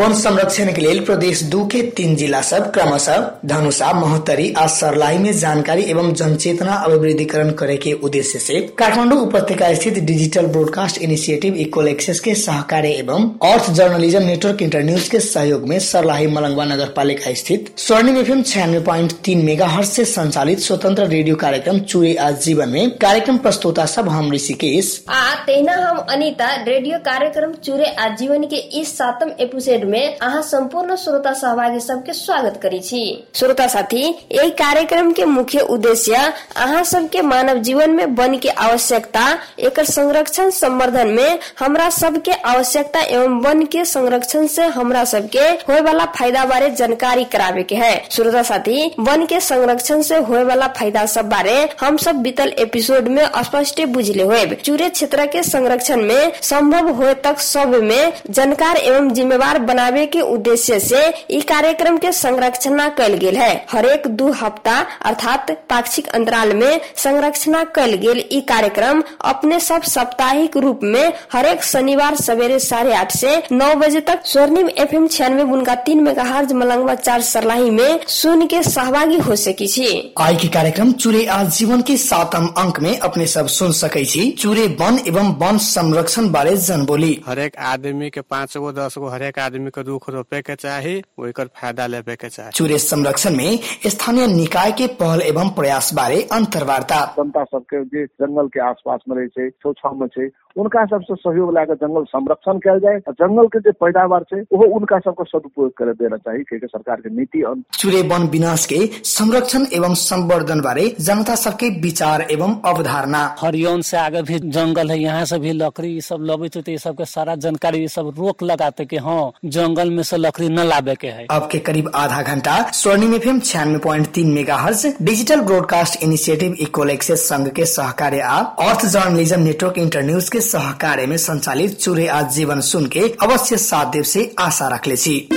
One संरक्षण के लिए प्रदेश दू के तीन जिला सब क्रमशः धनुषा महोत्तरी आ सरलाई में जानकारी एवं जनचेतना अभिवृद्धिकरण करे के उद्देश्य से काठमाडौँ उपत्यका स्थित digital broadcast initiative equal access के सहकार्य एवं Earth journalism network Internews के सहयोग में सरलाही मलंगवा नगर पालिका स्थित स्वर्णिम एफएम छियानवे प्वाइंट तीन मेगा से संचालित स्वतंत्र रेडियो कार्यक्रम चूरे आज जीवन में कार्यक्रम प्रस्तुता सब हम ऋषिकेश। आ तेना हम अनिता रेडियो कार्यक्रम चूरे आजीवन के इस सातम एपिसोड में अहाँ संपूर्ण श्रोता सहभागी सबके स्वागत करी छी। श्रोता साथी यही कार्यक्रम के मुख्य उद्देश्य अहाँ सबके मानव जीवन में वन के आवश्यकता एक संरक्षण संवर्धन में हमरा सबके आवश्यकता एवं वन के संरक्षण से हमरा सबके होए वाला फ़ायदा बारे जानकारी करावे के है। श्रोता साथी वन के संरक्षण से होए वाला फ़ायदा सब बारे हम सब बीतल एपिसोड में स्पष्ट बुझले हुए चूरे क्षेत्र के संरक्षण में संभव होए तक सब में जानकार एवं जिम्मेवार बनावे के उद्देश्य से ई कार्यक्रम के संरक्षण कल गेल है। हरेक दू हफ़्ता अर्थात पाक्षिक अंतराल में संरक्षण कल गेल ई कार्यक्रम अपने सब साप्ताहिक रूप में हरेक शनिवार सवेरे साढ़े आठ से नौ बजे तक स्वर्णिम एफ़ एम छियानवे बुनका तीन मेगा हार्ज मलंगवा चार सरलाही में सुन के सहभागी हो सकी छी। आई के कार्यक्रम चूरे आज जीवन के सातम अंक में अपने सब सुन सके छी। चूरे वन एवं वन संरक्षण बारे जनबोली। हरेक आदमी के पाँच गो दस गो हरेक आदमी के रुख रोपे के चाही ओकर फायदा लेबे के चाही। चूरे संरक्षण में स्थानीय निकाय के पहल एवं प्रयास बारे अंतर्वार्ता जनता सबके जे जंगल के आसपास में रहे छै छेउछाव में छै उनका सबसे सहयोग लाके जंगल संरक्षण कयल जाए आ जंगल के जे पैदावार छै ओहो उनका सबके सदुपयोग करे देना चाहिए कियाकि सरकार के नीति चूरे वन विनाश के संरक्षण एवं संवर्धन बारे जनता सबके विचार एवं अवधारणा। हरियौन से आगे भी जंगल है यहाँ से भी लकड़ी सब लबे तो ये सब के सारा जानकारी ये सब रोक लगाते कि हाँ जंगल में से लकड़ी न लाबे के है। अब के करीब आधा घंटा स्वर्णिम एफ़ एम छियानवे प्वाइंट तीन mega digital broadcast initiative equal access संघ के सहकार्य आ अर्थ जर्नलिज्म नेटवर्क इंटरन्यूज के सहकार्य में संचालित चूरे आज जीवन सुन के अवश्य सात देव से आशा रखले छी।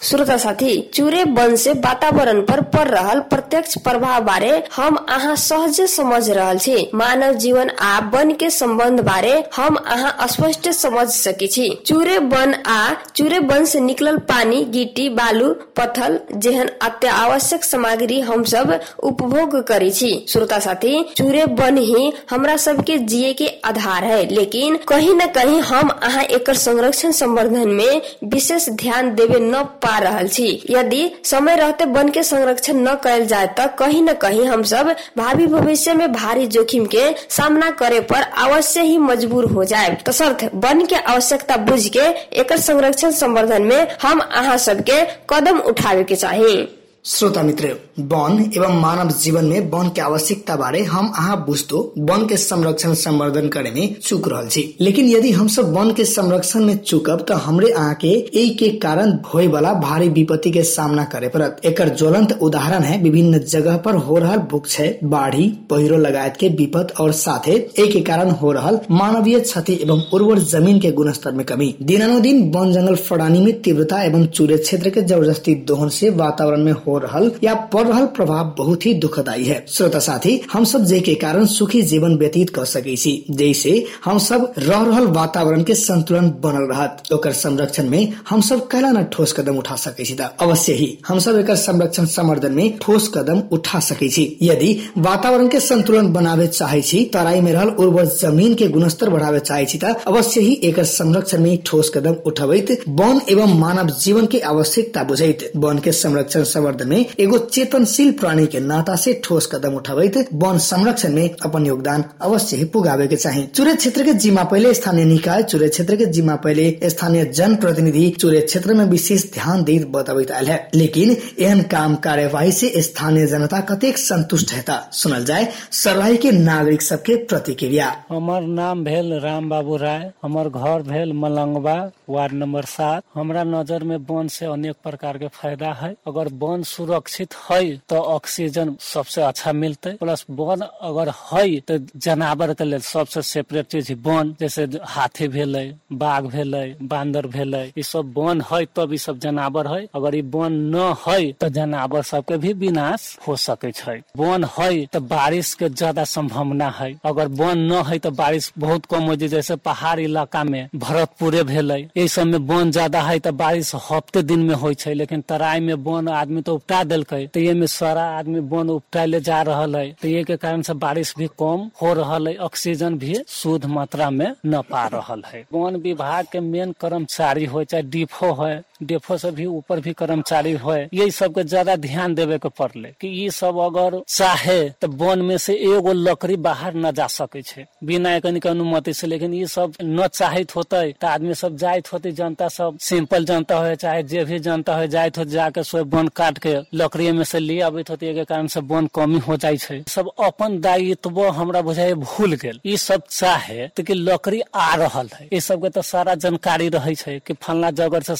श्रोता साथी, चूरे बन से वातावरण पर पड़ रहा प्रत्यक्ष प्रभाव बारे हम अहाँ सहज समझ रहा छी। मानव जीवन आ वन के संबंध बारे हम अहाँ स्पष्ट समझ सके छी। चूरे वन आ चूरे बन से निकलल पानी, गिट्टी, बालू पत्थल जेहन अत्यावश्यक सामग्री हम सब उपभोग करी छी। श्रोता साथी, चूरे वन ही हमरा सबके जिए के आधार है, लेकिन कहीं न कहीं हम अहाँ एकर संरक्षण संवर्धन में विशेष ध्यान देवे न पा रहल छी। यदि समय रहते वन के संरक्षण न कयल जाए त कहीं न कहीं हम सब भावी भविष्य में भारी जोखिम के सामना करे पर अवश्य ही मजबूर हो जाए तसर्थ वन के आवश्यकता बुझ के एक संरक्षण संवर्धन में हम अहा सबके कदम उठावे के चाही। श्रोता मित्र वन एवं मानव जीवन में वन के आवश्यकता बारे हम अहाँ बुझतो वन के संरक्षण संवर्धन करे में चूक रहा लेकिन यदि हम सब वन के संरक्षण में चूकब तो हमरे अहाँ के एहि के कारण होए वाला भारी विपत्ति के सामना करे पड़त। एक ज्वलंत उदाहरण है, विभिन्न जगह पर हो रहल भूक्षय बाढ़ी, पहिरो लगायत के विपद और साथे एहि के कारण हो रहा मानवीय क्षति एवं उर्वर ज़मीन के गुणस्तर में कमी। दिनानुदिन वन जंगल फड़ानी में तीव्रता एवं चूरे क्षेत्र के ज़बरदस्ती दोहन से वातावरण में हो रहल या पड़ प्रभाव बहुत ही दुखदायी है। श्रोता साथी, हम सब जे के कारण सुखी जीवन व्यतीत कर सके जैसे हम सब रह रहल वातावरण के संतुलन बनल रहत ओकर संरक्षण में हम सब कैला न ठोस कदम उठा सके अवश्य ही हम सब एक संरक्षण संवर्धन में ठोस कदम उठा सके यदि वातावरण के संतुलन बनावे चाहे तराई में रहल उर्वर ज़मीन के गुणस्तर बढ़ावे चाहे अवश्य ही एक संरक्षण में ठोस कदम उठबैत, वन एवं मानव जीवन के आवश्यकता बुझैत। वन के संरक्षण संवर्धन में एगो चेतनशील प्राणी के नाता से ठोस कदम उठबैत वन संरक्षण में अपन योगदान अवश्य ही पुगावे के चाही। चुरे क्षेत्र के जिम्मा पहले स्थानीय निकाय, चुरे क्षेत्र के जिम्मा पहले स्थानीय जन प्रतिनिधि चुरे क्षेत्र में विशेष ध्यान दैत बताबैत आयल है। लेकिन एहन काम कार्यवाही से स्थानीय जनता कतेक संतुष्ट है सुनल जाए सरवाही के नागरिक सबके प्रतिक्रिया। हमार नाम भेल राम बाबू राय, हमर घर भेल मलंगवा, वार्ड नंबर सात। हमरा नज़र में वन से अनेक प्रकार के फ़ायदा है। अगर वन सुरक्षित है तो ऑक्सीजन सबसे अच्छा मिलते। प्लस वन अगर है तो जानवर के लिए सबसे सेपरेट चीज़ वन जैसे हाथी भेले, बाघ भेले, बांदर भेले, ई सब वन है तब ई सब जानवर है अगर ई वन न है तो जानवर सबके भी विनाश हो सके छै। वन है तो बारिश के ज़्यादा संभावना है अगर वन न है तो बारिश बहुत कम हो जाए जैसे पहाड़ इलाका में भरतपुरे भेले। ई सब में वन ज़्यादा है तो बारिश हफ़्ते दिन में छै, लेकिन तराई में वन आदमी तो उपटा देलकै तो ये में सारा आदमी वन उपटा ले जा रहा है तो ये के कारण से बारिश भी कम हो रहा है ऑक्सीजन भी शुद्ध मात्रा में न पा रहा है वन विभाग के मेन कर्मचारी हो चाहे डिफो है डेफो से भी ऊपर भी कर्मचारी है यही सब के ज़्यादा ध्यान देवे के पड़ले कि ये सब अगर चाहे तो वन में से एगो लकड़ी बाहर न जा सके छै, बिना एकनी के अनुमति से। लेकिन ये सब न चाहत होते तो आदमी सब जाइत होते, जनता सब सिंपल जनता हो चाहे जे भी जनता हो जाइत हो जाके सब वन काट के लकड़ी में से ले आबैत होते के कारण से वन कमी हो जाय छै। सब अपन दायित्व हमरा बुझाए भूल गेल। ई सब चाहे तो कि लकड़ी आ रहा है। ई सब के तो सारा जानकारी रहे कि फलना जगह से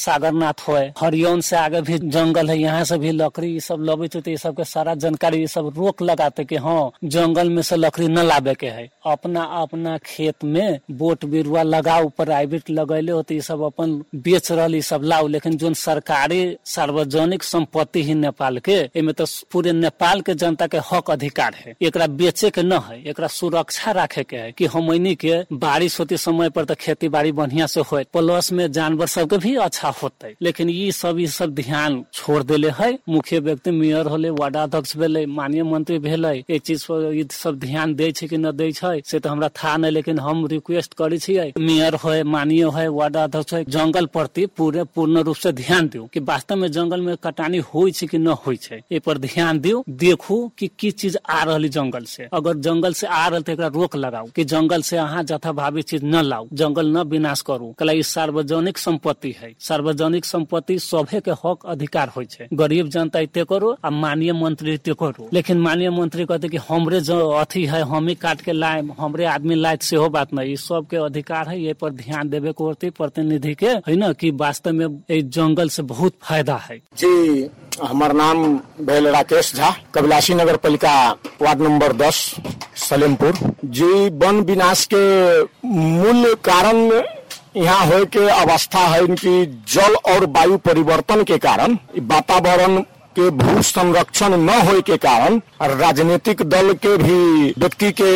सागरनाथ हो हरियौन से आगे भी जंगल है, यहाँ से भी लकड़ी ई सब लबित होते, ई सब के सारा जानकारी ई सब रोक लगाते कि हाँ जंगल में से लकड़ी न लाबे के है। अपना अपना खेत में बोट बिरुआ लगाओ प्राइवेट लगैले होते, ई सब अपन बेच रहल ई सब लाओ लेकिन जो सरकारी सार्वजनिक संपत्ति ही नेपाल के एमे तो पूरे नेपाल के जनता के हक अधिकार है। एक बेचे के न है एक सुरक्षा रखे के है कि हमनी के बारिश होते समय पर तो खेती बाड़ी बढ़िया से हो प्लस में जानवर सबके भी अच्छा होते। लेकिन ये सब ये सब ध्यान छोड़ देले है। मुख्य व्यक्ति, मेयर होले वार्डाध्यक्ष भेले, माननीय मंत्री भेले ये चीज़ पर ई सब ध्यान दे छै कि न दे छै, से तो हमरा था नहीं लेकिन हम रिक्वेस्ट करे छियै, मेयर है माननीय है वार्डाध्यक्ष है जंगल प्रति पूरे, पूर्ण रूप से ध्यान दियो कि वास्तव में जंगल में कटानी होइ छै कि न होइ छै, ए पर ध्यान दियो, देखू कि की चीज़ आ रहल जंगल से। अगर जंगल से आ रहल तो रोक लगाओ कि जंगल से अहाँ जथाभावी चीज़ न लाओ जंगल न विनाश करू। कला सार्वजनिक संपत्ति है, सार्वजनिक संपत्ति सभे के हक अधिकार छै। गरीब जनता एते करो आ माननीय मंत्री एते करो। लेकिन माननीय मंत्री कहते कि हमरे जो अथी है हम ही काट के लाए हमरे आदमी लायक सेहो बात नहीं ई सब के अधिकार है ये पर ध्यान देवे के होती प्रतिनिधि के है ना, कि वास्तव में ए जंगल से बहुत फ़ायदा है। जी, हमार नाम भेल राकेश झा, कबिलासी नगर पालिका वार्ड नंबर दस, सलेमपुर। जी, वन विनाश के मूल कारण यहाँ हो के अवस्था है इनकी जल और वायु परिवर्तन के कारण। वातावरण के भू संरक्षण न होए के कारण राजनीतिक दल के भी व्यक्ति के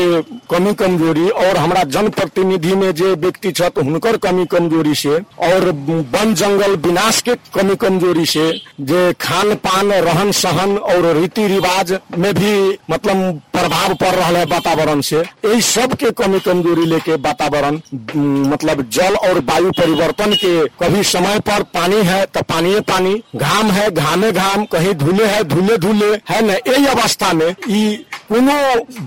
कमी कमज़ोरी और हमारा जनप्रतिनिधि में जे व्यक्ति हुनकर कमी कमज़ोरी से और वन जंगल विनाश के कमी कमज़ोरी से जे खान पान रहन सहन और रीति रिवाज में भी मतलब प्रभाव पड़ रहा है वातावरण से यही सब के कमी कमज़ोरी लेके वातावरण मतलब जल और वायु परिवर्तन के कभी समय पर पानी है तो पानी पानी, घाम है, घामे घाम, कहीं धुले है धुले धुले है न यही अवस्था में कोनो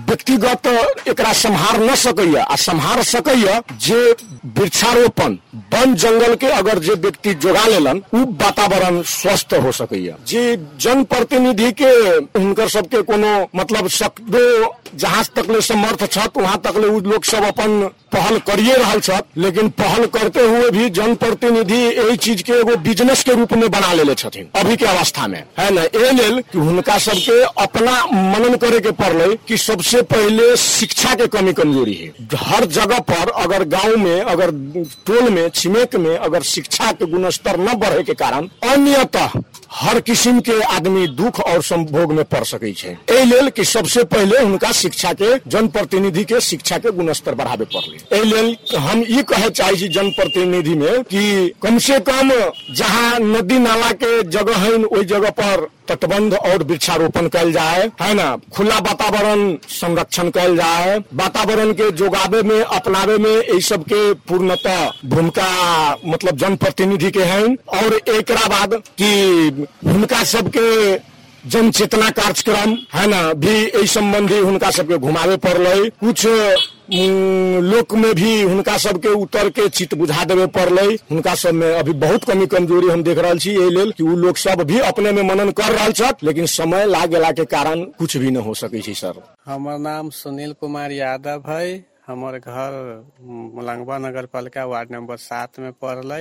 व्यक्तिगत एकरा संहार न सकैया आ संहार सकैया जे वृक्षारोपण वन जंगल के अगर जे व्यक्ति जोगा लेलन उ वातावरण स्वस्थ हो सकैया जे जनप्रतिनिधि के हुनकर सबके कोनो मतलब सकदो जहाँ तकले समर्थ छत वहाँ तकले उ लोग सब अपन पहल करिए रहल छत लेकिन पहल करते हुए भी जन प्रतिनिधि यही चीज़ के एगो बिज़नेस के रूप में बना लेले छथिन अभी के अवस्था में है न ए लेल कि हुनका सबके अपना मनन करे के पड़ले कि सबसे पहले शिक्षा के कमी कमज़ोरी है। हर जगह पर अगर गाँव में अगर टोल में छिमेक में अगर शिक्षा के गुणस्तर न बढ़े के कारण अन्यतः हर किस्म के आदमी दुख और संभोग में पड़ सके छै। लेल कि सबसे पहले हुनका शिक्षा के जनप्रतिनिधि के शिक्षा के गुणस्तर बढ़ावे पड़ले। एहि लेल हम ई कहे चाहे जनप्रतिनिधि में कि कम से कम जहाँ नदी नाला के जगह है ओहि जगह पर तटबंध और वृक्षारोपण कल जाए है ना? खुला वातावरण संरक्षण कल जाए वातावरण के जोगावे में, अपनावे में ये सब के पूर्णतः भूमिका मतलब जनप्रतिनिधि के हैं। और एक बाद कि उनका सबके जन चेतना कार्यक्रम है ना भी एहि संबंधी हुनका सबके घुमावे पड़ले कुछ लोक में भी हुनका सबके उतर के चित बुझा देवे पड़ले हुनका सब में अभी बहुत कमी कमजोरी हम देख रहा छी एहि लेल कि उ लोग सब भी अपने में मनन कर रहा छथ लेकिन समय लाग गेला के कारण कुछ भी न हो सकै छै सर। हमर नाम सुनील कुमार यादव है हमार घर मुलंगवा नगर पालिका वार्ड नंबर सात में पड़ल।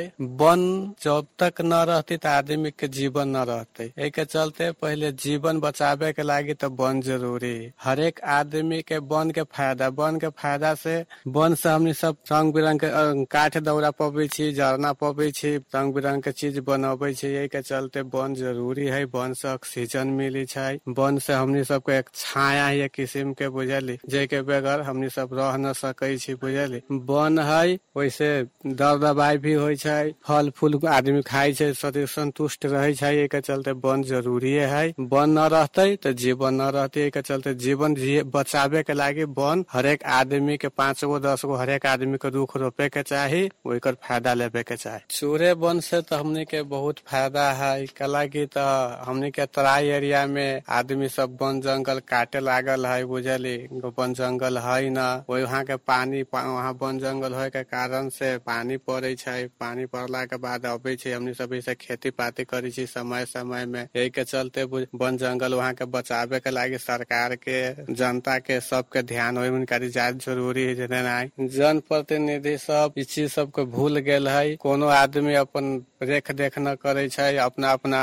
वन जब तक न रहती आदमी के जीवन न रहते। एक चलते पहले जीवन बचावे के लागी तो वन ज़रूरी। हरेक आदमी के वन के फ़ायदा वन के फ़ायदा से वन से हमनी सब रंग बिरंग के काठ दौरा पबै छी जरना पबै रंग बिरंग के चीज़ बनबै छी। एहि के चलते वन ज़रूरी है, वन से ऑक्सीजन मिली छै। वन से हमनी सबके एक छाया है किस्म के बुझली जे के बगैर हमनी सब रह न सकै छी बुझली। वन है वैसे दर दवाई भी होइ छै फल फूल आदमी खाइ छै शरीर संतुष्ट रहै छै के चलते वन जरूरिये है वन न रहतै तो जीवन न रहतै के चलते जीवन जिए बचावे के लागी वन हरेक आदमी के पाँच गो दस गो हरेक आदमी के रुख रोपे के चाही ओकर फायदा लेबे के चाही। चूरे वन से तो हमनी के बहुत फायदा है कला की तो हमनी के तराई एरिया में आदमी सब वन जंगल काटे लागल है बुझली। वन जंगल है न वहाँ के पानी वहाँ वन जंगल होय के कारण से पानी पड़े पानी पड़ला के बाद अबै छै, हमनी सब ऐसे खेती पाती करै समय समय में। यही के चलते वन जंगल वहाँ के बचावे के लागी सरकार के, जनता के सबके ध्यान उनका ज़्यादा ज़रूरी है जे नहीं। जन प्रतिनिधि सब इस चीज़ सबके भूल गेल है कोनो आदमी अपन रेख देख न करे अपना अपना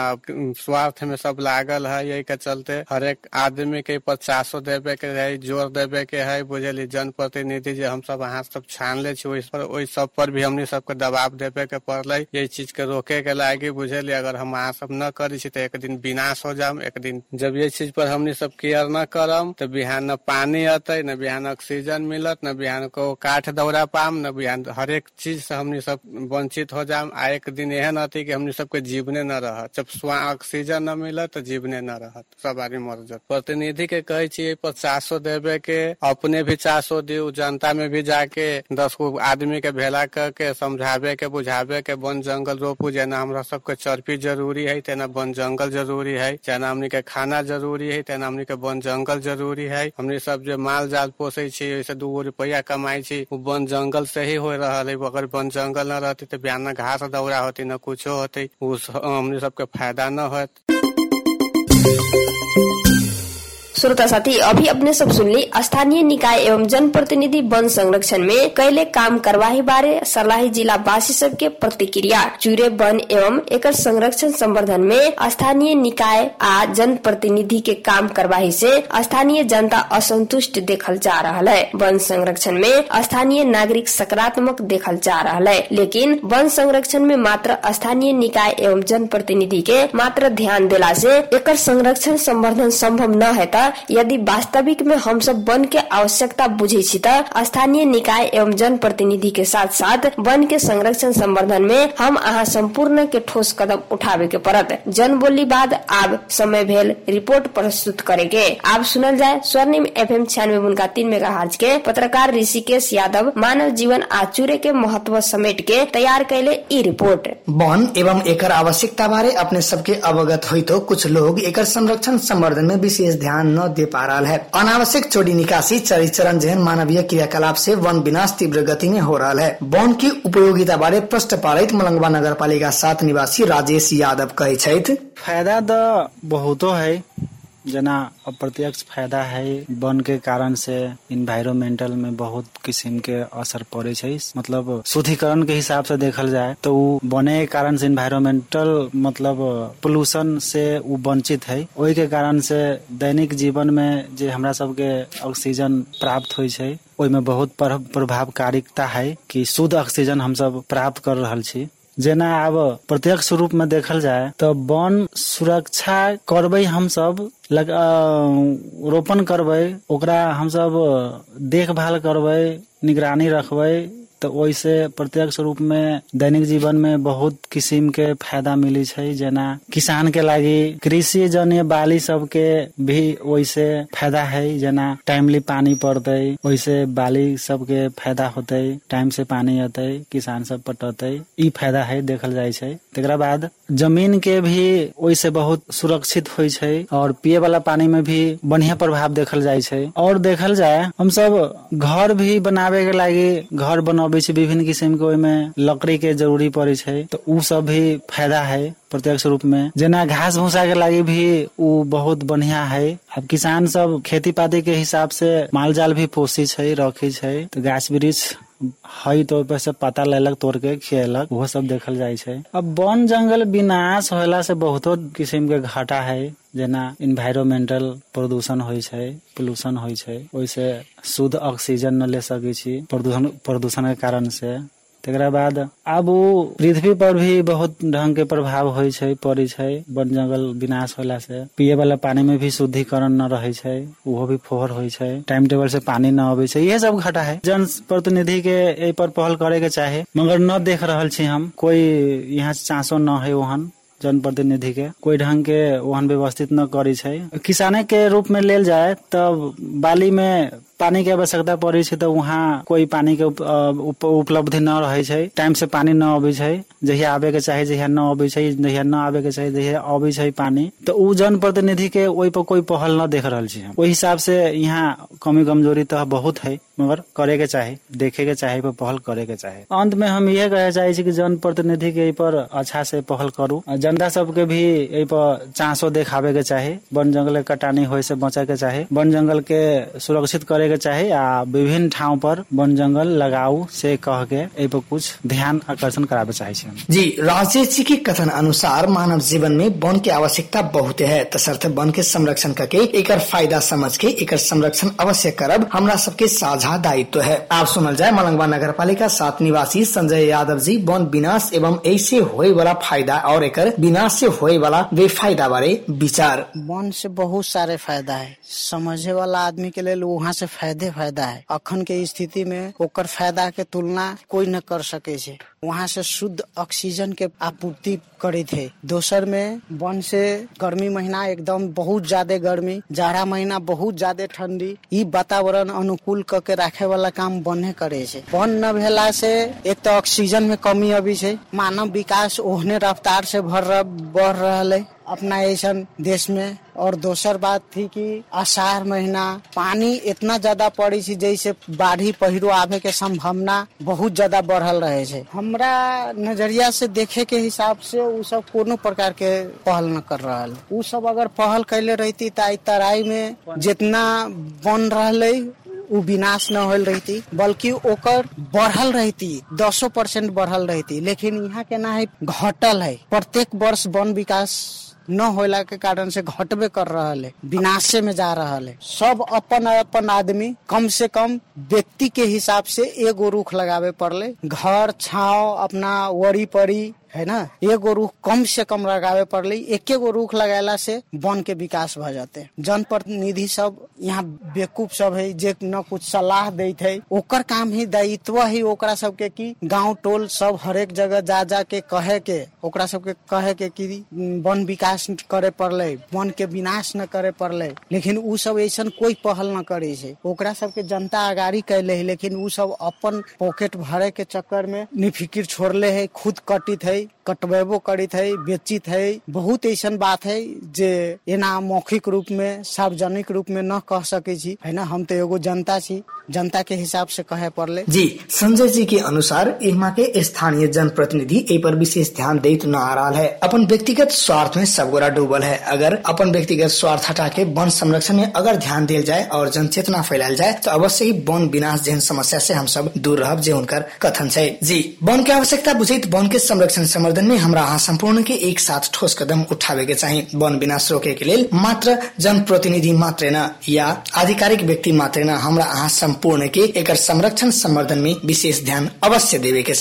स्वार्थ में सब लागल है यही के चलते हरेक आदमी के पर चासो देवे के है ज़ोर देवे के है बुझली जन प्रतिनिधि जे हम सब अहाँ सब छान ले पर, ओहि सब पर भी हमनी सबके दबाव देवे के पड़ले। यही चीज़ के रोके के लागी बुझली अगर हम अहाँ सब न करी तो एक दिन विनाश हो जाम एक दिन जब ये चीज़ पर हमनी सब केयर न करम तो बिहान न पानी अतै, न बिहान ऑक्सीजन मिलत, न बिहान को काठ दौरा पाम, न बिहान हरेक चीज़ से हमनी सब वंचित हो जाम आ एक दिन एहन अति कि हमनी सबके जीवने न रह जब ऑक्सीजन न मिलत तो जीवने न रहत। सब आदमी मर जात प्रतिनिधि के कहे छी पर चासो देवे के अपने भी चासो दियो जनता में भी जाके दस गो आदमी के भेला करके समझावे के बुझावे के, वन जंगल रोपू जेना हमरा सबके चर्पी ज़रूरी है, तेना वन जंगल ज़रूरी है। जेना हमनी के खाना ज़रूरी है, तेना हमनी के वन जंगल ज़रूरी है। हमनी सब जे माल जाल पोसे ओइसे दू गो रुपया कमाई छी, उ वन जंगल से ही हो रहा है। अगर वन जंगल न रहती तो बिहान न घास दौरा होती, न कुछो होती। उ स- हमनी सबके फ़ायदा न होत श्रोता साथी, अभी अपने सब सुन ली। स्थानीय निकाय एवं जन प्रतिनिधि वन संरक्षण में कैले काम करवाही बारे सर्लाही जिला वासी सब के प्रतिक्रिया। चूरे वन एवं एकर संरक्षण संवर्धन में स्थानीय निकाय आ जन प्रतिनिधि के काम करवाही से स्थानीय जनता असंतुष्ट देखल जा रहा है। वन संरक्षण में स्थानीय नागरिक सकारात्मक देखल जा रहा है। लेकिन वन संरक्षण में मात्र स्थानीय निकाय एवं जन प्रतिनिधि के मात्र ध्यान देला से एकर संरक्षण संवर्धन संभव न है यदि वास्तविक में हम सब वन के आवश्यकता बुझे त, स्थानीय निकाय एवं जन प्रतिनिधि के साथ साथ वन के संरक्षण संवर्धन में हम अहाँ संपूर्ण के ठोस कदम उठावे के पड़त। जन बोली बाद आब समय भेल रिपोर्ट प्रस्तुत करे के। आब सुनल जाए स्वर्णिम एफ़ एम छियानवे उनका तीन मेगा हार्ज के पत्रकार ऋषिकेश यादव मानव जीवन आ चूरे के महत्व समेट के तैयार कैले ई रिपोर्ट। वन एवं एकर आवश्यकता बारे अपने सबके अवगत हुई तो कुछ लोग एकर संरक्षण संवर्धन में विशेष ध्यान न दे पा रहा है। अनावश्यक चोरी, निकासी चरिचरण जहन मानवीय क्रियाकलाप से वन विनाश तीव्र गति में हो रहा है। वन की उपयोगिता बारे प्रश्न पारित मलंगवा नगर पालिका सात निवासी राजेश यादव कहे फ़ायदा तो बहुतो है। जना अप्रत्यक्ष फ़ायदा है वन के कारण से इन्वायरमेंटल में बहुत किस्म के असर पड़े मतलब शुद्धिकरण के हिसाब से देखल जाए तो बने के कारण से इन्वायरमेंटल मतलब पोल्यूशन से उ वंचित है। ओहि के कारण से दैनिक जीवन में जे हमरा सबके ऑक्सीजन प्राप्त ओहिमे बहुत पर- प्रभावकारिता है कि शुद्ध ऑक्सीजन हम सब प्राप्त कर रहल छी। जेना आब प्रत्यक्ष रूप में देखल जाए तो वन सुरक्षा करबै हमसब लग अ, रोपण करबै ओकरा हमसब देखभाल करबै निगरानी रखबै तो ओहिसे प्रत्यक्ष रूप में दैनिक जीवन में बहुत किस्म के फ़ायदा मिली छै, जेना किसान के लागि कृषि जन्य बाली सबके भी ओहिसे फ़ायदा है, जेना टाइमली पानी पड़ते ओहिसे बाली सबके फ़ायदा होते टाइम से पानी अतै, किसान सब पटतै, ई फ़ायदा है देखल जाइ छै। बाद ज़मीन के भी ओहिसे बहुत सुरक्षित छै और पिए वाला पानी में भी बढ़िया प्रभाव देखल छै। और देखल जाए हम सब घर भी बनावे के लागि घर बनबै छै विभिन्न किसिम के ओहिमे लकड़ी के ज़रूरी पड़े छै तो उ सब भी फ़ायदा है प्रत्यक्ष रूप में जेना घास भूसा के लागी भी उ बहुत बढ़िया है। अब किसान सब खेती पाती के हिसाब से माल जाल भी पोसी छै, रखे छै तो गाछ वृक्ष है तो ओहिपर से पता लेलक तोड़ के खियलक वो सब देखल जाय छै। अब वन जंगल विनाश होला से बहुतो किस्म के घाटा है जेना इन्वायरमेंटल प्रदूषण होइ छै पोल्यूशन होइ छै, ओहिसे शुद्ध ऑक्सीजन न ले सकै छी, प्रदूषण प्रदूषण के कारण से। तकरा बाद अब पृथ्वी पर भी बहुत ढंग के प्रभाव छै, पड़ै वन जंगल विनाश होला से। पिए वाला पानी में भी शुद्धिकरण न रहे छै भी फोहर छै। टाइम टेबल से पानी न अबै इहे सब घटा है। जन प्रतिनिधि के एहि पर पहल करे के चाहे, मगर न देख रहल छी हम, कोई यहाँ चांसो न है ओहन जनप्रतिनिधि के। कोई ढंग के ओहन व्यवस्थित न करै छै। किसाने के रूप में लेल जाए तब बाली में पानी के आवश्यकता पड़े छै तऽ वहाँ कोई पानी के उप, उप, उपलब्धि न रहे छै। टाइम से पानी न अबै छै। जहिया आबे के चाही जहिया न अबै छै जहिया न आबे के चाही जहिया अबै छै पानी। तऽ उ जनप्रतिनिधि के ओहि पर कोई पहल न देख रहल छी ओहि हिसाब से यहाँ कमी कमजोरी तऽ बहुत है मगर करे के चाही देखे के चाही पर पहल करे के चाही। अंत में हम इहे कहे चाहे छी कि जनप्रतिनिधि के एहि पर अच्छा से पहल करू। जनता सबके भी एहि पर चांसो देखाबे के चाही। वन जंगल के कटानी होय से बचे के चाही। वन जंगल के सुरक्षित करे के चाही आ विभिन्न ठाव पर वन जंगल लगाऊ से कह के एहि पर कुछ ध्यान आकर्षण कराबे चाहे छी जी राजेश जी के कथन अनुसार मानव जीवन में वन की आवश्यकता बहुत है। तसर्थ वन के संरक्षण करके एक फ़ायदा समझ के एक संरक्षण अवश्य करब हमरा सबके साझा दायित्व है। आप सुनल जाए मलंगवा नगर पालिका सात निवासी संजय यादव जी वन विनाश एवं ऐसे होए वाला फ़ायदा और एक विनाश से होए वाला बेफायदा बारे विचार। वन से बहुत सारे फ़ायदा है। समझे वाला आदमी के लिए वहाँ से फ़ायदे फ़ायदा है। अखन के स्थिति में ओकर फ़ायदा के तुलना कोई न कर सके छै। वहाँ से शुद्ध ऑक्सीजन के आपूर्ति करे थे दोसर में वन से गर्मी महीना एकदम बहुत ज़्यादा गर्मी, जाड़ा महीना बहुत ज़्यादा ठंडी, ई वातावरण अनुकूल क के राखे वाला काम बने करे छै। वन न भेला से एक तो ऑक्सीजन में कमी अभी छै। मानव विकास ओहने रफ्तार से भर बढ़ रहा है अपना ऐसा देश में। और दोसर बात थी कि आषाढ़ महीना पानी इतना ज़्यादा पड़ी थी जैसे बाढ़ी पहिरो आवे के संभावना बहुत ज़्यादा बढ़ल रहे छै। हमरा नज़रिया से देखे के हिसाब से उ सब कोनो प्रकार के पहल न कर रहा उ सब अगर पहल कैले रहती त तराई में जितना बन रहा उ विनाश न होल रहती। बल्कि ओकर बढ़ल रहती, दसो परसेंट बढ़ल रहती। लेकिन यहाँ के ना है घटल है। प्रत्येक वर्ष वन विकास न होला के कारण से घटबे कर रहा है विनाशे में जा रहा है सब अपन अपन आदमी कम से कम व्यक्ति के हिसाब से एगो रुख लगावे पड़ले। घर, छाव, अपना वरी पड़ी है ना? एगो रुख कम से कम लगावे पड़ले। एक गो रुख लगाला से वन के विकास भ जाते। जनप्रतिनिधि सब, यहाँ बेकूफ सब है, जे न कुछ सलाह देत है, ओकर काम ही दायित्व ही ओकरा सबके की गाँव, टोल सब हरेक जगह जा जा के कहे के, ओकरा सबके कहे के कि वन विकास करे पड़ले, वन के विनाश न करे पड़ले। लेकिन उ सब ऐसा कोई पहल न करे छै। ओकरा सबके जनता आगाड़ी कैले है, लेकिन उ सब अपन पॉकेट भरे के चक्कर में निफिकिर छोड़ले है, खुद कटित है कटबेबो करित है बेचित है बहुत ऐसा बात है जे एना मौखिक रूप में सार्वजनिक रूप में न कह सके छी। है ना? हम तो एगो जनता छी। जनता के हिसाब से कहे पड़ले। जी संजय जी के अनुसार इमा के स्थानीय जनप्रतिनिधि ए पर विशेष ध्यान देत न आ रहा है। अपन व्यक्तिगत स्वार्थ में सब गोरा डूबल है। अगर अपन व्यक्तिगत स्वार्थ हटा के वन संरक्षण में अगर ध्यान दिल जाए और जन चेतना फैलाल जाए तो अवश्य ही वन विनाश जैन समस्या से हम सब दूर रह जे उनकर कथन है जी। वन के आवश्यकता बुझे वन के संरक्षण संवर्धन में हमरा अहाँ संपूर्ण के एक साथ ठोस कदम उठावे के चाहिए वन विनाश रोके के लिए मात्र जनप्रतिनिधि मात्र न या आधिकारिक व्यक्ति मात्र न हमरा अहाँ संपूर्ण के एक संरक्षण संवर्धन में विशेष ध्यान अवश्य देवे के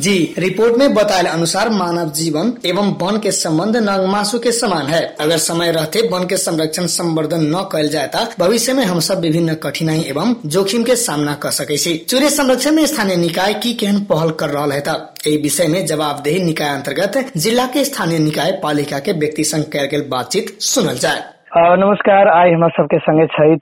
जी, रिपोर्ट में बताए अनुसार मानव जीवन एवं वन के संबंध नगमासु के समान है। अगर समय रहते वन के संरक्षण संवर्धन न कल जाए ता भविष्य में हम सब विभिन्न कठिनाई एवं जोखिम के सामना कर सके चूरे संरक्षण में स्थानीय निकाय की केहन पहल कर रहा है एहि विषय में जवाबदेही निकाय अंतर्गत जिला के स्थानीय निकाय पालिका के व्यक्ति संग गेल बातचीत सुनल जाए नमस्कार आई हमरा सबके संगे छथि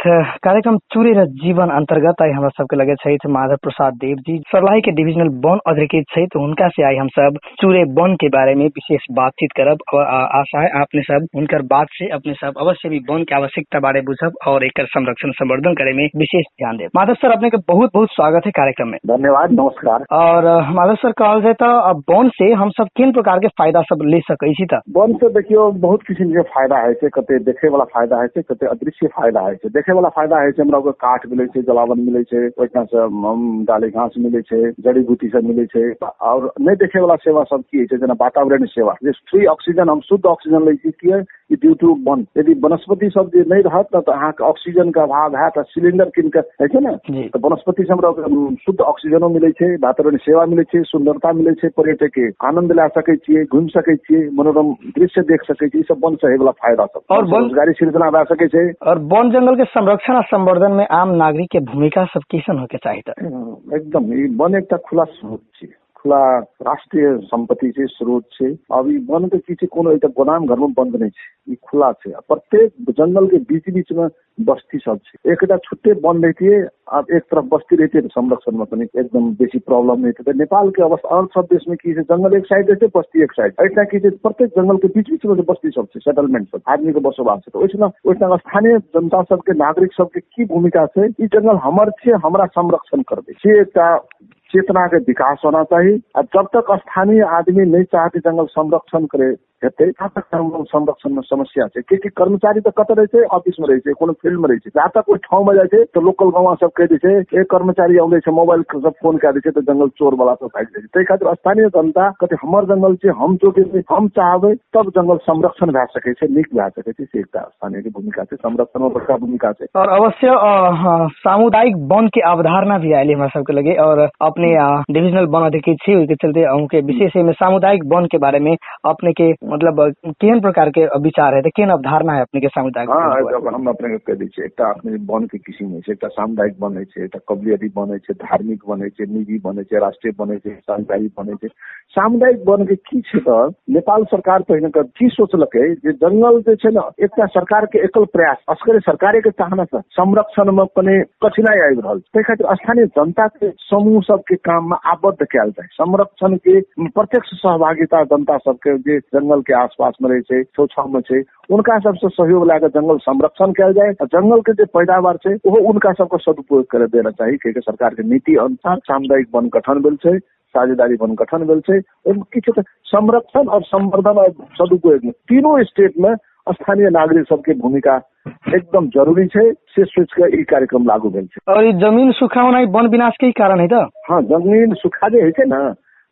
कार्यक्रम चूरे र जीवन अंतर्गत आई हमरा सबके लगे छथि माधव प्रसाद देव जी। सरलाही के डिविजनल वन अधिकृत छथि हुनका से आई हम सब चूरे वन के बारे में विशेष बातचीत करब। और आशा है आपने सब हुनकर बात से अपने सब अवश्य भी वन के आवश्यकता बारे बुझब और एक संरक्षण संवर्धन करे में विशेष ध्यान देब। माधव सर अपने के बहुत बहुत स्वागत है कार्यक्रम में। धन्यवाद नमस्कार। और माधव सर कहल जाए तो अब वन से हम सब किन प्रकार के फ़ायदा सब ले सकै छी वन से देखियो बहुत किसिम के फ़ायदा है कते देखे वाला फायदा है छै कते अदृश्य फायदा है छै। देखे वाला फायदा है छै हमरा ओकर काठ मिले छै जलावन मिले छै ओहिठाम से डाली घास मिले छै जड़ी बूटी सब मिले छै। और नहीं देखे वाला सेवा सब की है छै जेना वातावरण सेवा जे फ्री ऑक्सीजन हम शुद्ध ऑक्सीजन लै छी किया कि ड्यू टू वन यदि वनस्पति सब जे नहीं रहत न तऽ अहाँके ऑक्सीजन के अभाव हैत आ सिलिंडर कीन के है छै ने। तऽ वनस्पति से हमरा शुद्ध ऑक्सीजनो मिले छै वातावरण सेवा मिले छै सुंदरता मिले छै पर्यटक के आनंद ला सकै छियै घुमि सकै छियै मनोरम दृश्य देख सकै छी ई सब वन से होय वाला फायदा सब। और वन- सृजना भए सकै छै। और वन जंगल के संरक्षण और संवर्धन में आम नागरिक के भूमिका सब कैसन होके चाहिए। एकदम वन एकटा खुला स्रोत छै खुला राष्ट्रिय सम्पत्ति छै स्रोत छै अब ई वन के की छै कोनो एकटा गोदाम घर में बंद नहीं छै। ई खुला छै। प्रत्येक जंगल के बीच बस्ती सब छै। एकटा छुट्टे वन रहितिए अब एक तरफ बस्ती रहितिए तो संरक्षण में कनी एकदम बेसी प्रॉब्लम नहीं थी नेपाल के अवस्था और सब देश में की छै? जंगल एक साइड रहते बस्ती एक साइड ऐसा की छै? प्रत्येक जंगल के बीच बीच में जे बस्ती सब छै सेटलमेंट सब आदमी के बसोबास छै। ओहिठाम ओहिठाम स्थानीय जनता सबके नागरिक सबके की भूमिका छै? ई जंगल हमर छै हमरा संरक्षण करबै। से एकटा चेतना के विकास होना चाहिए। और जब तक स्थानीय आदमी नहीं चाहते जंगल संरक्षण करे हेतै ता जंगल संरक्षण समस्या छै। कियाकि कर्मचारी तो कतऽ रहे छै ऑफ़िस में रहे छै कोनो फ़ील्ड में रहे छै जहाँ तक ओहि ठाउँ में जाइ छै तो लोकल गाँव सब कह दै छै एक कर्मचारी छै मोबाइल सब फ़ोन कए दै छै तो जंगल चोर वाला सब भागि जाइ छै खातिर स्थानीय जनता कहते हमर जंगल छै, हम चौके हम चाहबै, तब जंगल संरक्षण भए सकै छै, नीक भए सकै छै। से स्थानीय के भूमिका छै संरक्षण में बड़का भूमिका छै। और अवश्य सामुदायिक वन के अवधारणा भी आयल हमरा सबके लगे, और अपने डिविजनल वन अधिकृत छी, ओहिके चलते उनके विशेष में सामुदायिक वन के बारे में अपने के मतलब केहन प्रकार के विचार है? केहन अवधारणा है अपने के सामुदायिक के हाँ हम अपने के कह दै छियै एकटा अपने वन के किसिम होइ छै एकटा सामुदायिक वन होइ छै एकटा कबलियती वन होइ छै धार्मिक वन होइ छै निजी वन होइ छै राष्ट्रीय वन होइ छै सामुदायिक वन होइ छै सामुदायिक वन के की छै तऽ नेपाल सरकार पहिने के की सोचलकै जे जंगल जे छै ने एकटा सरकार के एकल प्रयास असगरे सरकारे के चाहना से संरक्षण में कने कठिनाई आबि रहल छै। ताहि खातिर स्थानीय जनता के समूह सबके काम में आबद्ध कयल जाय संरक्षण के प्रत्यक्ष सहभागिता जनता सबके जे जंगल के आसपास में रहे छै छाव में छै उनका सबसे सहयोग लए के जंगल संरक्षण कयल जाय। आ जंगल के जे पैदावार छै ओहो उनका सबके सदुपयोग करे देना चाही कियाकि सरकार के नीति अनुसार सामुदायिक वन गठन भेल छै साझेदारी वन गठन भेल छै ओहिमे छै तऽ संरक्षण और संवर्धन और सदुपयोग में तीनों स्टेट में स्थानीय नागरिक सबके भूमिका एकदम जरूरी छै से सोच के ई कार्यक्रम लागू भेल छै। और ई जमीन सुखा होना ई वन विनाश के ही कारण है त? हाँ जमीन सुखा जे होइ छै ने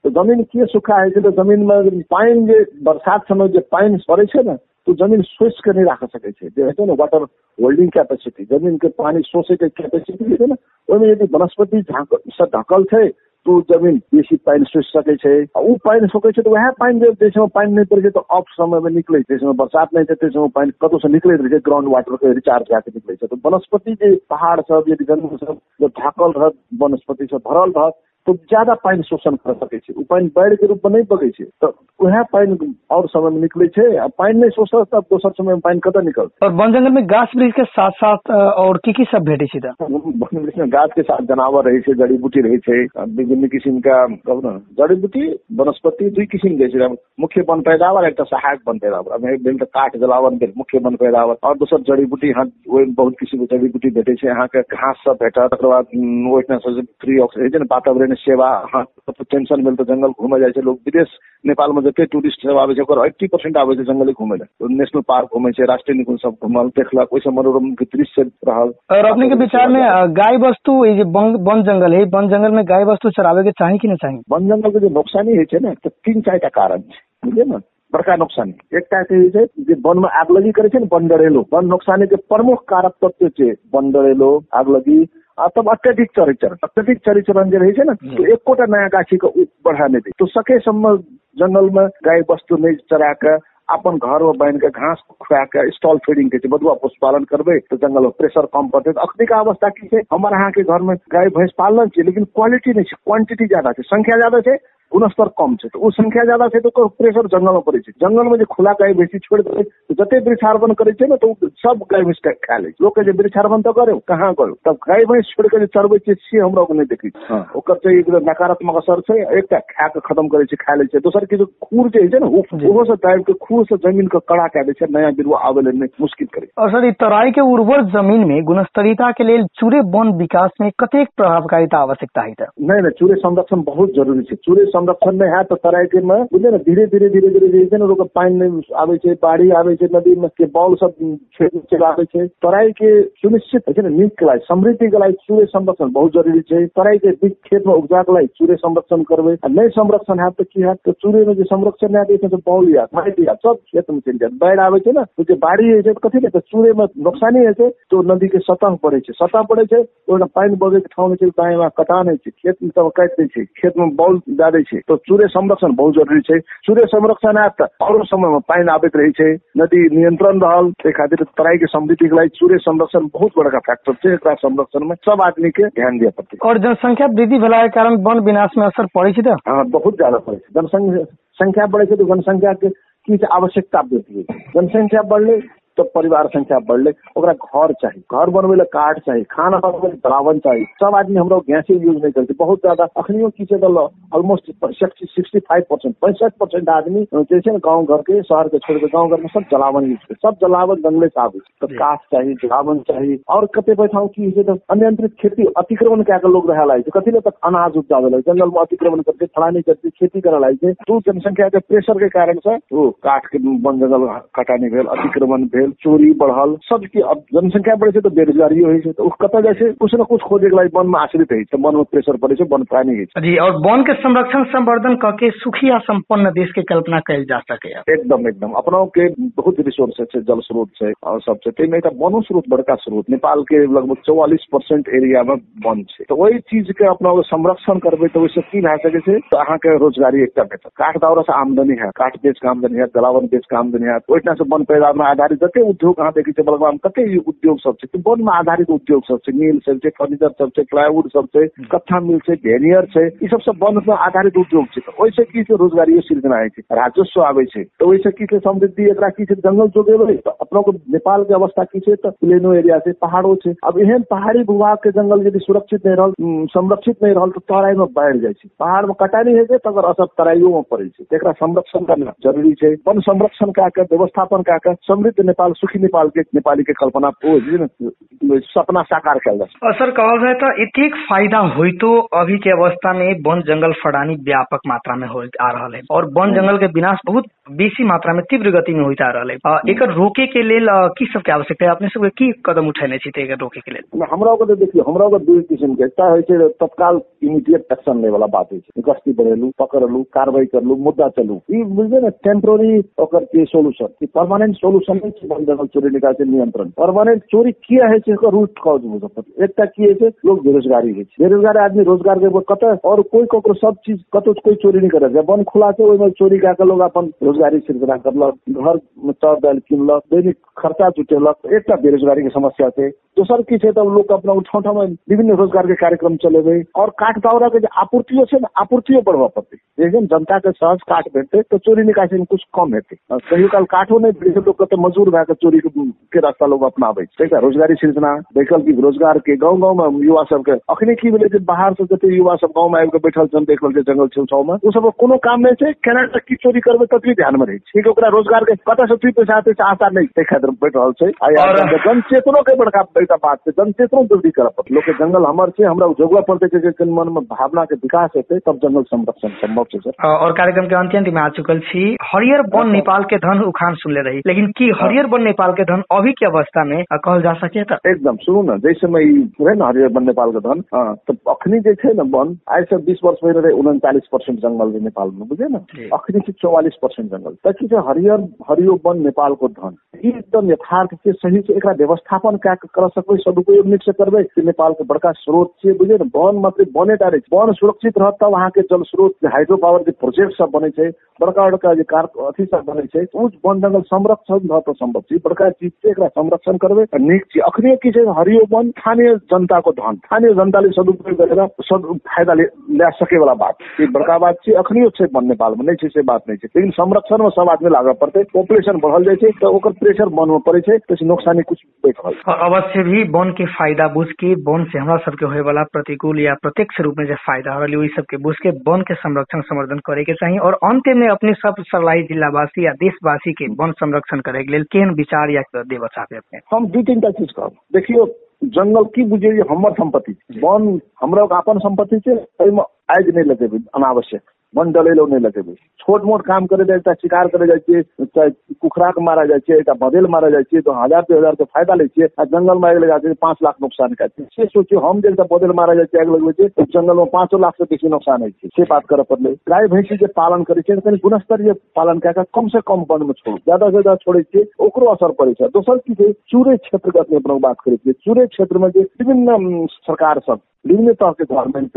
तो ज़मीन के सुखा छै तऽ ज़मीन में पानि जे, बरसात समय जे पानि छै ने तो ज़मीन सोच के नहीं राख सकै छै। जे होइ छै ने वाटर होल्डिंग कैपेसिटी ज़मीन के पानी सोचे के कैपेसिटी छै ने यदि वनस्पति ढकल छै तो ज़मीन बेसी पानि सोचि सकै ऊ पानि सोकै छै, तऽ वएह पानि जे समय पानि नहि पड़ै तऽ ऑफ़ समय में निकलै समय बरसात नहि ताहि समय पानि कतौ से निकलैत रहै ग्राउंड वाटर के रिचार्ज कए के निकलै तऽ वनस्पति जे पहाड़ सब, यदि जंगल सब जब ढाकल रहत, वनस्पति से भरल रहत तो ज़्यादा पानि शोषण कर सकै छै। ओ पानि बाढ़ि के रूप में नहीं बगै छै। तऽ उएह पानि और समय में निकलै छै। आ पानि नहीं शोषत तब दोसर समय में पानि कतऽ निकलतै? और वन जंगल में गाछ वृक्ष के साथ साथ और की की सब भेटै छै वन वृक्ष में गाछ के साथ जनावर रहे छै जड़ी बूटी रहे छै विभिन्न किसिम का कहू ने जड़ी बूटी वनस्पति दुई किसिम के छै। मुख्य वन पैदावार एकटा सहायक वन पैदावार। भेल तऽ काठ जलावन भेल मुख्य वन पैदावार। और दोसर जड़ी बूटी यहाँ ओहिमे बहुत किसिम के जड़ी बूटी भेटै छै। अहाँके घास सब भेटत तकर बाद ओहिठाम फ्री ऑक्सीजन वातावरण सेवा अहाँ टेंशन भेल तऽ जंगल घूमे जाइ छै लोग विदेश नेपाल में जते टूरिस्ट सब आबै छै ओकर एट्टी परसेंट आबै छै जंगले घूमे नेशनल पार्क घूमे छै राष्ट्रीय निकुंज सब घूमल देखलक ओहिसे मनोरम के दृश्य रहल। और अपने के विचार में गाय वस्तु ई जे वन जंगल है वन जंगल में गाय वस्तु चरावे के चाही कि नहीं चाही? वन जंगल के जे नोकसानी होइ छै ने तऽ तीन चारिटा कारण छै बुझलियै ने? बड़का नोकसानी। एकटा के होइ छै जे वन में आगलगी करे छै ने वन डरेलो। वन नोकसानी के प्रमुख कारक तत्व छै वन डरेलो आगलगी आ तब अत्यधिक चरिचरण अत्यधिक चरिचरण जे रहै छै ने तो एकोटा नया गाछी के उ बढ़ा नहि दै। तो सके सम्म जंगल में गाय वस्तु नहीं चरा के अपन घर में बाँध के घास खुआ के स्टॉल फीडिंग के छै बदुआ पशुपालन करबै तो जंगल में प्रेशर कम पड़ते। तऽ अखनी के अवस्था की छै हमर अहाँ के घर में गाय भैंस पालन छे लेकिन क्वालिटी नहीं छै क्वांटिटी ज़्यादा छै संख्या ज़्यादा छै गुणस्तर कम छै तो उ संख्या ज़्यादा छै तो ओकर प्रेशर जंगल में पड़े छै। जंगल में जे खुला गाय बेसी छोड़ देबै तो जते वृक्षारोपण करे छै ने तो उ सब गाय भैंस के खा ले लोग के जे वृक्षारोपण तो करे कहाँ करो? तब गाय भैंस छोड़ के जे चरबै छै से हमरा को नहीं देखै छै। ओकर चाहिँ एक नकारात्मक असर छै एकटा खा के खत्म करे छै खा ले छै। दोसर के जो खूर जे छै ने ओहो से दाबि के खूर से ज़मीन के कड़ा कऽ दै छै नया बिरुआ आवे ले नहीं मुश्किल करे और सर ई तराई के उर्वर ज़मीन में गुणस्तरीयता के लेल चूरे वन विकास में कतेक प्रभावकारिता आवश्यकता है नहीं नहीं चूरे संरक्षण बहुत ज़रूरी छै। चूरे संरक्षण संरक्षण नै है तराईमा तैराके में धीरे धीरे धीरे धीरे जे छै ने लोकके पानि नहि आबै छै बाढ़ि आबै छै नदीमे के बाउल सब चलि आबै छै तराईके सुनिश्चित होइ छै ने नीकके लागि समृद्धिके लागि सूर्य संरक्षण बहुत जरुरी छै तराईके बीच खेतमा उपजाके लागि सूर्य संरक्षण करबै नै संरक्षण हैत त की हैत त सूर्यमे जे संरक्षण हैत एहिसँ बाउल या माटि या सब खेतमे चलि जायत बाढ़ि आबै छै न तऽ बाढी बाढ़ि होइ छै तऽ कथी ने तऽ सूर्यमे नोकसानी होइ छै तऽ नदीके सतह पड़ै छै सतह पड़ै छै ओहिमे पानि बगैके ठाउँ चाहिँ छै बाएँ कटान होइ छै खेतमे सब काटि दै छै खेतमे बाउल दए दै छै। तो चूरे संरक्षण बहुत ज़रूरी छै। चूरे संरक्षण आयत तऽ औरो समय में पानि आबैत रहै छै। नदी नियंत्रण रहल ताहि खातिर तराई के समृद्धि के लागि चूरे संरक्षण बहुत बड़का फैक्टर छै एकरा संरक्षण में सब आदमी के ध्यान दिए पड़तै। और जनसंख्या वृद्धि भेला के कारण वन विनाश में असर पड़े छै त हाँ बहुत ज़्यादा पड़े छै। जनसंख्या संख्या बढ़े छै तो जनसंख्या के किछु आवश्यकता होइ छै। जनसंख्या बढ़ले तो परिवार संख्या बढ़ले ओकरा घर चाहिए घर बनवे ला काठ चाहिए खाना बनवे ला जलावन चाहिए सब आदमी हमरा गैसे यूज़ नहीं करते बहुत ज़्यादा अखनियो की छै ऑलमोस्ट सिक्सटी फाइव परसेंट पैंसठ परसेंट आदमी जे छै गाँव घर के शहर के छोड़ के गाँव घर में सब जलावन यूज़ करे सब जलावन जंगले से आबे तो काठ चाहिए जलावन चाहिए और कते बैठाऊ की अनियंत्रित खेती अतिक्रमण कए के लोग रह लागे कथी ले तक अनाज उपजावे लगे जंगल में अतिक्रमण करके फलानी करके खेती करे लागे तो जनसंख्या के प्रेशर के कारण से वो काठ के वन जंगल कटानी भेल अतिक्रमण भेल। चोरी बढ़ल सबके अब जनसंख्या बढ़े छै तो बेरोजगारी होइ छै तो उ कतऽ जाइ छै कुछ न कुछ खोजे के लागि वन में आश्रित होइ छै वन में प्रेशर पड़े छै वन प्राणी होइ छै जी और वन के संरक्षण संवर्धन क के सुखी आ संपन्न देश के कल्पना कयल जा सके एकदम एकदम। अपना के बहुत रिसोर्स छै जल स्रोत छै और सब छै ताहिमे एकटा वनो स्रोत बड़का स्रोत। नेपाल के लगभग चौवालीस परसेंट एरिया में वन छै तो वही चीज़ के अपना संरक्षण करबै तो ओहिसे की भए सकै छै तो अहाँके रोजगारी एकटा भेटत काठ दौरा से आमदनी है काठ बेच के आमदनी है जलावन बेच के आमदनी है ओहिठाम से वन पैदा में आधारित जते उद्योग अहाँ देखै छियै बलगवा में कते ई उद्योग सब छै? वन में आधारित उद्योग सब छै मिल सब छै फर्नीचर सब छै प्लाईवुड सब छै कत्था मिल छै भेनियर छै ई सब सब वन पर आधारित उद्योग छै। तऽ ओहिसे की छै रोजगारी सृजना होइ छै राजस्व आबै छै। तऽ ओहिसे की छै समृद्धि एकरा की छै जंगल जोगेबै तऽ अपना को नेपाल के अवस्था की छै तऽ प्लेनो एरिया छै पहाड़ो छै। अब एहन पहाड़ी भूभाग के जंगल यदि सुरक्षित नहीं रहल संरक्षित नहीं रहल तऽ तराई में बढ़ि जाइ छै। पहाड़ में कटानी होइ छै तकर असर तराइयो में पड़ै छै। एकरा संरक्षण करना ज़रूरी छै। वन संरक्षण कए के व्यवस्थापन कए के समृद्ध नेपाल नेपाल के नेपाली के कल्पना ओ जे सपना साकार कयल सर कहल जाए तो एतेक फ़ायदा होइतो अभी के अवस्था में वन जंगल फड़ानी व्यापक मात्रा में हो आ रहा है। और वन जंगल के विनाश बहुत बेसी मात्रा में तीव्र गति में होइत आ रहा है। एक रोके के लेल अ, की सबके आवश्यकता है? अपने सबके की कदम उठेने छी रोके के लेल? हमरा ओकर देखियौ हमरा ओकर दू किस्म के एकटा होइ छै तत्काल इमीडिएट एक्शन लै वाला बात होइ छै। गश्ती बढ़ेलू पकड़लू कार्रवाई करलू मुद्दा चलू। ई बुझलियै ने टेम्पोररी ओकर के सोल्यूशन परमानेंट सोल्यूशन नहि छै। जंगल चोरी निकाल नियंत्रण. और परमानेंट चोरी किया होइ छै एकर रूट कॉज बुझऽ पड़तै एकटा की होइ छै लोग बेरोजगारी छै बेरोजगार आदमी रोज़गार के कतऽ और कोई ककरो सब चीज़ कतौ कोई चोरी नहीं करत. वन खुला छै ओहिमे चोरी कए के लोग अपन रोजगारी सृजना करलक घर में चाउर दालि किनलक दैनिक खर्चा जुटेलक एकटा बेरोजगारी के समस्या छै दोसर की छै तऽ लोग अपना ठाउँ ठाउँमा विभिन्न रोज़गार के कार्यक्रम चलेबै और काट दाउरा के आपूर्तियो ने आपूर्तियो बढ़बऽ पड़तै जखन जनता के सहज काट भेटतै तऽ चोरी निकासी में कुछ कम हेतै आ कहियो काल काठो नहि लोग कते मजदूर भए के चोरी के रास्ता लोग अपनाबै छै एकटा रोजगारी सृजना वैकल्पिक रोज़गार के गाँव गाँव में युवा सबके अखने की भेलै जे बाहर से जते युवा सब गाँव में आबि के बैठल छन देख रहल छै जंगल छेउ में ओ सब कोनो काम नहि छै केना की चोरी करबै ततबी ध्यान में रहै छै। ठीक ओकरा रोज़गार के कतऽ से पैसा आते आशा नहि ताहि खातिर बैठ रहल छै। आ और- जन चेतनो के बड़का बड़का बात छै जन चेतनो वृद्धि करऽ पड़तै। लोग के जंगल हमर छै हमरा जगह पड़तै जे मन में भावना के विकास हेतै तब जंगल संरक्षण संभव छै सर। और कार्यक्रम के अंत्य अंत में आ चुकल छी। हरियर वन नेपाल के धन उखान सुनले रही लेकिन की हरियर वन नेपाल के धन अभी के अवस्था में कहल जा सके त एकदम सुनू ने जै समय रहे ने हरियर वन नेपाल के धन तऽ अखनी जे छै ने वन आइ से बीस वर्ष पहिने रहे उनचालीस परसेंट जंगल रहे नेपाल में बुझे ने अखनी छै चौवालीस परसेंट जंगल तऽ की छै हरियर हरियो वन नेपाल को धन ई एकदम यथार्थ छै सही छै एकरा व्यवस्थापन कए के कर सकबै सदुपयोग नीक से करबै ई नेपाल के बड़का स्रोत छै बुझे ने वन मतलब बने टा रहै वन सुरक्षित रहत तब अहाँके जल स्रोत जे हाइड्रो पावर के प्रोजेक्ट सब बनै छै बड़का बड़का जे कार अथी सब बनै छै उ वन जंगल संरक्षण रहत तऽ छै बड़का चीज़ छै एकरा संरक्षण आ नीक चीज़। अखने की छै हरियो वन, स्थानीय जनताको धन। स्थानीय जनताले सदुपयोग गरेर सद फाइदा ल्या सके वाला बात। ई बड़का बात छै, अखनियो छै वन नेपालमा नहि छै से बात नहि छै। लेकिन संरक्षणमा सब आदमी लागऽ पड़तै पॉपुलेशन बढ़ल जाइ छै, तऽ ओकर प्रेशर मनमे पड़ै छै, तऽ नोकसानी कुछ बैठ अवश्य भी वन के फ़ायदा बुझ के, वन से हमरा सबके होए वाला प्रतिकूल या प्रत्यक्ष रूप में जो फ़ायदा हो रही सबके बुझ के वन के संरक्षण संवर्धन करे के चाहिए और अंत में अपने सब सरलाई जिलावासी या देशवासी के वन संरक्षण करे के लेल केहन विचार या देव चाहबे अपने। हम दू तीन टा चीज कहब। देखियो जंगल की बुझिए हमर संपत्ति छै। वन हमरा अपन संपत्ति छै एहिमे आगि नहि लगेबै अनावश्यक। डलेलो नहि लगेबै छोट मोट काम करे एकटा शिकार करे छियै चाहे के मारा जाइ छै एकटा बदेल मारा छै तो हज़ार दू हज़ार के फ़ायदा लै छियै जंगल में आगि लगा पाँच लाख नुकसान का छै से सोचियो, हम जे एकटा बदेल मारा छै आगि लगबै छै तऽ जंगल में पांचो लाख से बेसी नुकसान छै। से बात करऽ पड़लै। गाय, भैंसी जे पालन करै छै कनि गुणस्तरीय पालन कए कम से कम वन में छोड़ू। ज़्यादा से ज़्यादा छोड़ै छियै, ओकरो असर पड़ै दोसर की छै, चूरे क्षेत्र के अपने बात करै छियै। चूरे क्षेत्र में विभिन्न सरकार सब विभिन्न तरह के गवर्नमेंट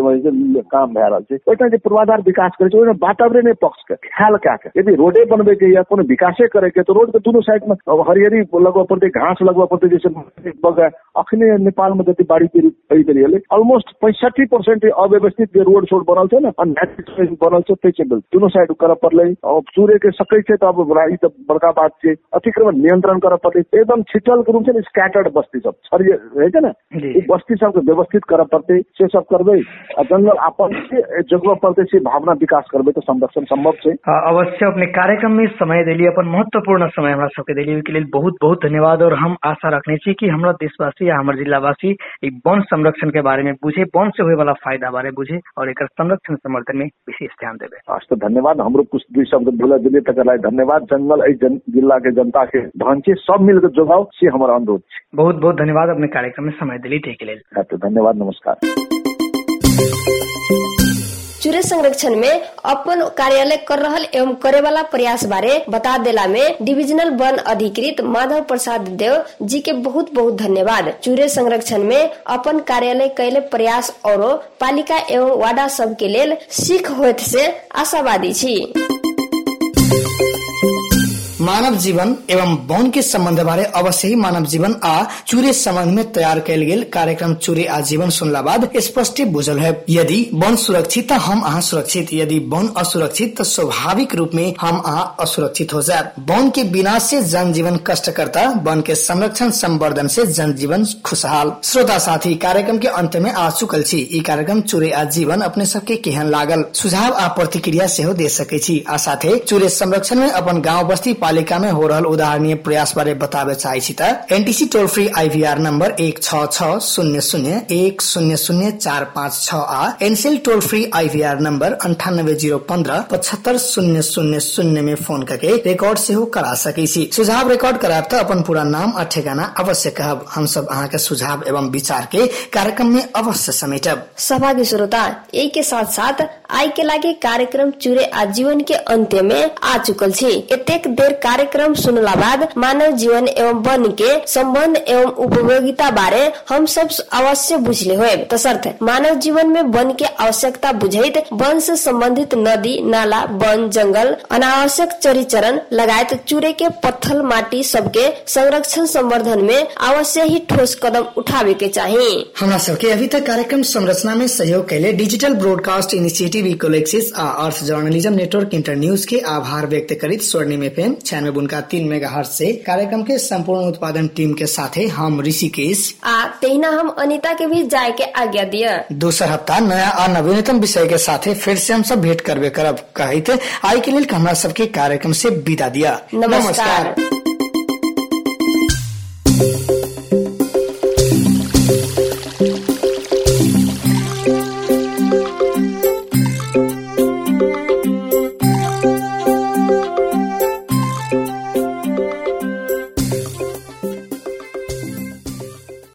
में काम भए रहल छै ओहिठाम जे पूर्वाधार विकास करे छै ओहिमे वातावरणीय पक्ष के। ख्याल कए के? यदि रोडे बनबे के या कोनो विकासे करे के तो रोड के दुनू साइड में हरियरी लगबऽ पड़तै घास लगबऽ पड़तै जैसे बगै अखने नेपाल में जति बाढ़ी पीड़ित पड़ि गेलै हलै ऑलमोस्ट पैंसठी परसेंट अव्यवस्थित जे रोड सोड बनल छै ने अननेसेसरी बनल छै तै चलि दुनू साइड करऽ पड़लै। अब चूरे के सकै छै तऽ अब बड़ा- ई तऽ बड़का बात छै अतिक्रमण नियंत्रण करऽ पड़लै एकदम छिटल रूप छै ने स्कैटर्ड बस्ती सब। छरिये रहै छै ने। बस्ती सबके व्यवस्थित करऽ पड़तै। से सब करबै आ जंगल अपन जगह पड़तै से भावना विकास करबै तऽ संरक्षण संभव छै। अवश्य अपने कार्यक्रम में समय दिली अपन महत्वपूर्ण समय हमरा सबके दिली। के लेल बहुत बहुत धन्यवाद और हम आशा रखने छी कि हमरा देशवासी या हमर जिलावासी ई वन संरक्षण के बारे में बुझे वन से होए वाला फ़ायदा बारे बुझे और एक संरक्षण समर्थन में विशेष ध्यान देवे आज तो धन्यवाद हमरो कुछ दुई शब्द बोले दिल्ली तक धन्यवाद जंगल जिला के जनता के धन छै सब मिल के जोगाओ से हमर अनुरोध बहुत बहुत धन्यवाद अपने कार्यक्रम में समय दिली के तो धन्यवाद नमस्कार। चूरे संरक्षण में अपन कार्यालय कर रहल एवं करे वाला प्रयास बारे बता देला में डिविजनल वन अधिकृत माधव प्रसाद देव जी के बहुत बहुत धन्यवाद। चूरे संरक्षण में अपन कार्यालय कैले प्रयास और पालिका एवं वाडा सब के लेल सीख होत से आशावादी छी। मानव जीवन एवं वन के संबंध बारे अवश्य ही मानव जीवन आ चूरे संबंध में तैयार कैल गेल। कार्यक्रम चूरे आजीवन सुनला बाद स्पष्ट बुझल है। यदि वन सुरक्षित हम अहाँ सुरक्षित। यदि वन असुरक्षित तो स्वाभाविक रूप में हम अहाँ असुरक्षित हो जाए वन के विनाश से जनजीवन कष्टकर्ता वन के संरक्षण संवर्धन से जनजीवन खुशहाल। श्रोता साथी, कार्यक्रम के अंत में आ चुकल छी। ई कार्यक्रम चूरे आजीवन अपने सबके केहन लागल। सुझाव आ प्रतिक्रिया सेहो दे सके छी। आ साथे चूरे संरक्षण में अपन गाँव बस्ती पालिका में हो रहल उदाहरणीय प्रयास बारे बताबे चाहे छी त NTC toll free IVR number एक छ छ शून्य शून्य एक शून्य शून्य चार पाँच छ आ Ncell toll free IVR number अंठानब्बे zero पंद्रह पचहत्तर शून्य शून्य शून्य में फोन करके रिकॉर्ड सेहो करा सकै छी। सुझाव रिकॉर्ड कराब त अपन पूरा नाम आ ठेगाना अवश्य कहब। हम सब अहाँ के सुझाव एवं विचार के कार्यक्रम में अवश्य समेटब। सहभागी श्रोता यही के साथ साथ आई के लागे कार्यक्रम चूरे आजीवन के अंत्य में आ चुकल छी। एतेक देर कार्यक्रम सुनला बाद मानव जीवन एवं वन के संबंध एवं उपयोगिता बारे हम सब अवश्य बुझले होए तसर्थ, मानव जीवन में वन के आवश्यकता बुझैत वन से संबंधित नदी, नाला, वन, जंगल, अनावश्यक चरिचरण लगायत चूरे के पत्थल, माटी सबके संरक्षण संवर्धन में अवश्य ही ठोस कदम उठावे के चाहिए हमरा सबके अभी तक कार्यक्रम संरचना में सहयोग कैले डिजिटल ब्रॉडकास्ट इनिशिएटिव टीवी कोलेक्सिस आ अर्थ जर्नलिज्म नेटवर्क इंटर न्यूज़ के आभार व्यक्त करित स्वर्णिम एफ़ एम छियानवे बुनका तीन मेगा हर्ष ऐसी कार्यक्रम के संपूर्ण उत्पादन टीम के साथ हम ऋषिकेश। आ तेना हम अनिता के भी जाए के आज्ञा दिया दूसर हफ़्ता नया और नवीनतम विषय के साथ फिर से हम सब भेंट करवे करब आई के लिए हमारा सबके कार्यक्रम ऐसी विदा दिया नमस्कार, नमस्कार।